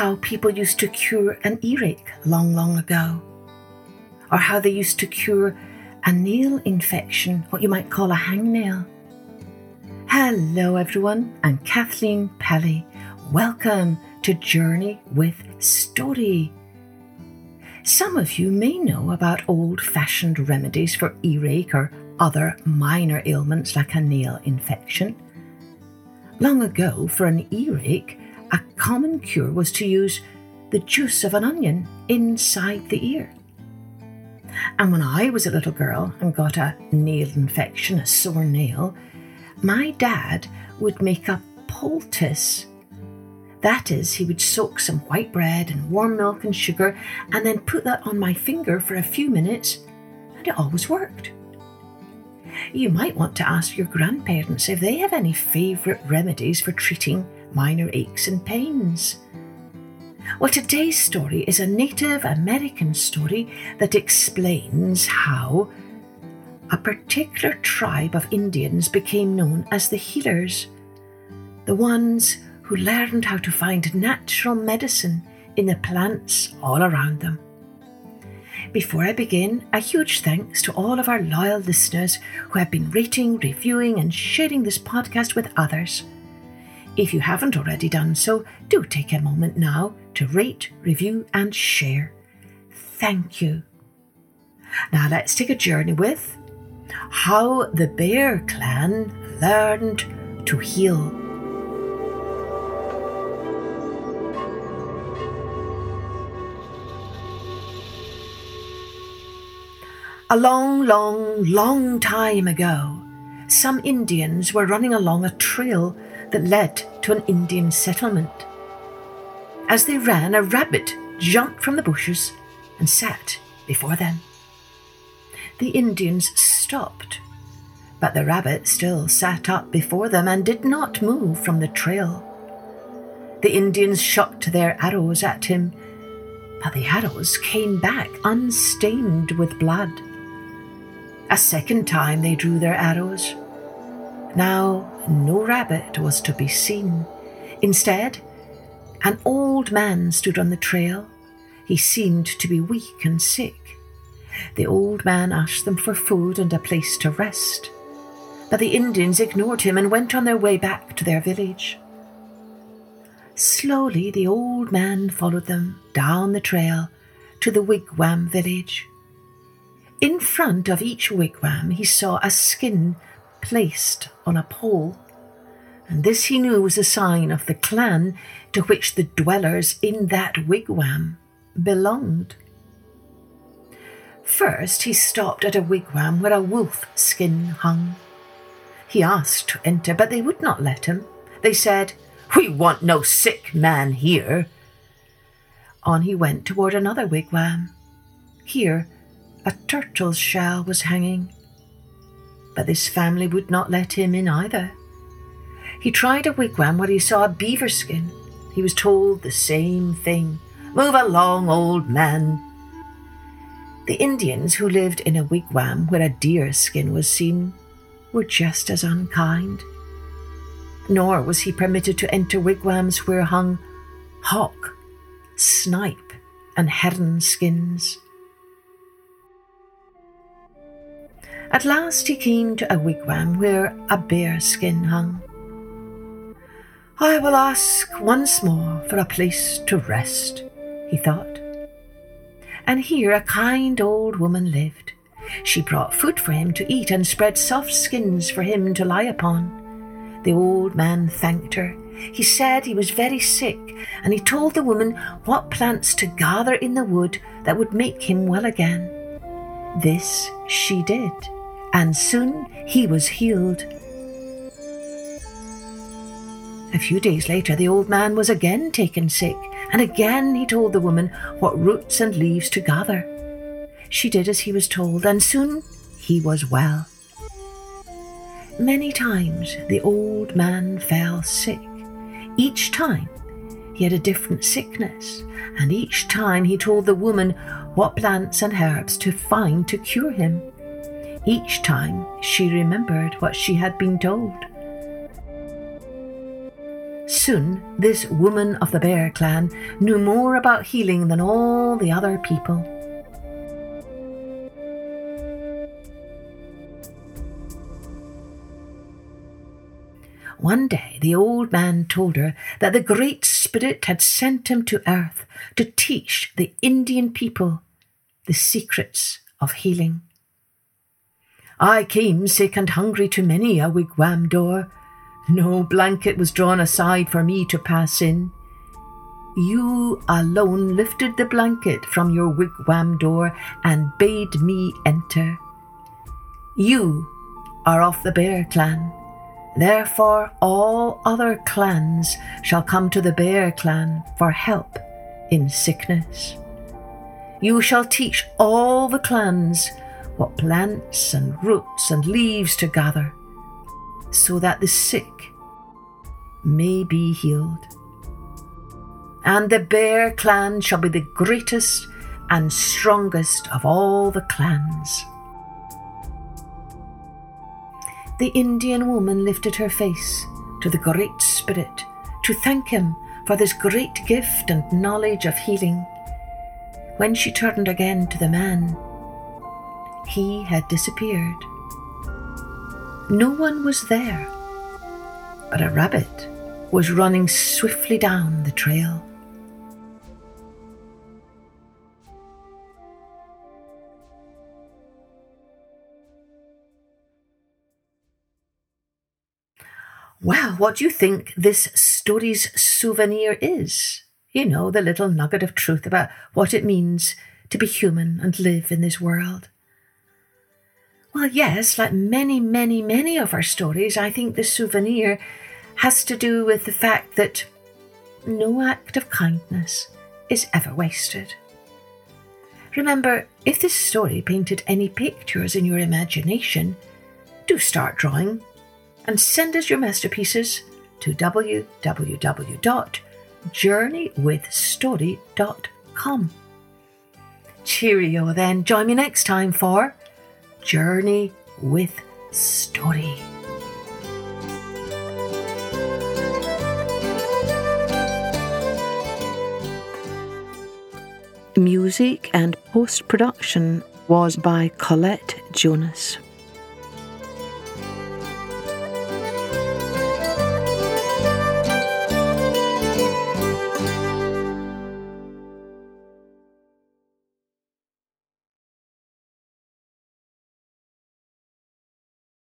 how people used to cure an earache long, long ago, or how they used to cure a nail infection, what you might call a hangnail. Hello, everyone. I'm Kathleen Pelley. Welcome to Journey with Story. Some of you may know about old fashioned remedies for earache or other minor ailments like a nail infection. Long ago, for an earache, a common cure was to use the juice of an onion inside the ear. And when I was a little girl and got a nail infection, a sore nail, my dad would make a poultice. That is, he would soak some white bread and warm milk and sugar and then put that on my finger for a few minutes, and it always worked. You might want to ask your grandparents if they have any favourite remedies for treating minor aches and pains. Well, today's story is a Native American story that explains how a particular tribe of Indians became known as the healers, the ones who learned how to find natural medicine in the plants all around them. Before I begin, a huge thanks to all of our loyal listeners who have been rating, reviewing, and sharing this podcast with others. If you haven't already done so, do take a moment now to rate, review, and share. Thank you. Now let's take a journey with how the Bear Clan learned to heal. A long, long, long time ago, some Indians were running along a trail that led to an Indian settlement. As they ran, a rabbit jumped from the bushes and sat before them. The Indians stopped, but the rabbit still sat up before them and did not move from the trail. The Indians shot their arrows at him, but the arrows came back unstained with blood. A second time they drew their arrows. Now no rabbit was to be seen. Instead, an old man stood on the trail. He seemed to be weak and sick. The old man asked them for food and a place to rest. But the Indians ignored him and went on their way back to their village. Slowly, the old man followed them down the trail to the wigwam village. In front of each wigwam, he saw a skin placed on a pole, and this he knew was a sign of the clan to which the dwellers in that wigwam belonged. First, he stopped at a wigwam where a wolf skin hung. He asked to enter, but they would not let him. They said, We want no sick man here. On he went toward another wigwam. Here, a turtle's shell was hanging. But this family would not let him in either. He tried a wigwam where he saw a beaver skin. He was told the same thing Move along, old man. The Indians who lived in a wigwam where a deer skin was seen were just as unkind. Nor was he permitted to enter wigwams where hung hawk, snipe, and heron skins. At last he came to a wigwam where a bear skin hung. I will ask once more for a place to rest, he thought. And here a kind old woman lived. She brought food for him to eat and spread soft skins for him to lie upon. The old man thanked her. He said he was very sick, and he told the woman what plants to gather in the wood that would make him well again. This she did and soon he was healed. A few days later, the old man was again taken sick, and again he told the woman what roots and leaves to gather. She did as he was told, and soon he was well. Many times the old man fell sick. Each time he had a different sickness, and each time he told the woman what plants and herbs to find to cure him. Each time she remembered what she had been told. soon, this woman of the Bear Clan knew more about healing than all the other people. One day the old man told her that the Great Spirit had sent him to earth to teach the Indian people the secrets of healing. I came sick and hungry to many a wigwam door. No blanket was drawn aside for me to pass in. You alone lifted the blanket from your wigwam door and bade me enter. You are of the Bear Clan. Therefore, all other clans shall come to the Bear Clan for help in sickness. You shall teach all the clans what plants and roots and leaves to gather, so that the sick may be healed. And the Bear Clan shall be the greatest and strongest of all the clans. The Indian woman lifted her face to the Great Spirit to thank him for this great gift and knowledge of healing. When she turned again to the man, he had disappeared. No one was there, but a rabbit was running swiftly down the trail. Well, what do you think this story's souvenir is? You know, the little nugget of truth about what it means to be human and live in this world. Well, yes, like many, many, many of our stories, I think the souvenir has to do with the fact that no act of kindness is ever wasted. Remember, if this story painted any pictures in your imagination, do start drawing and send us your masterpieces to www.journeywithstory.com. Cheerio then. Join me next time for Journey with Story. Music and post production was by Colette Jonas.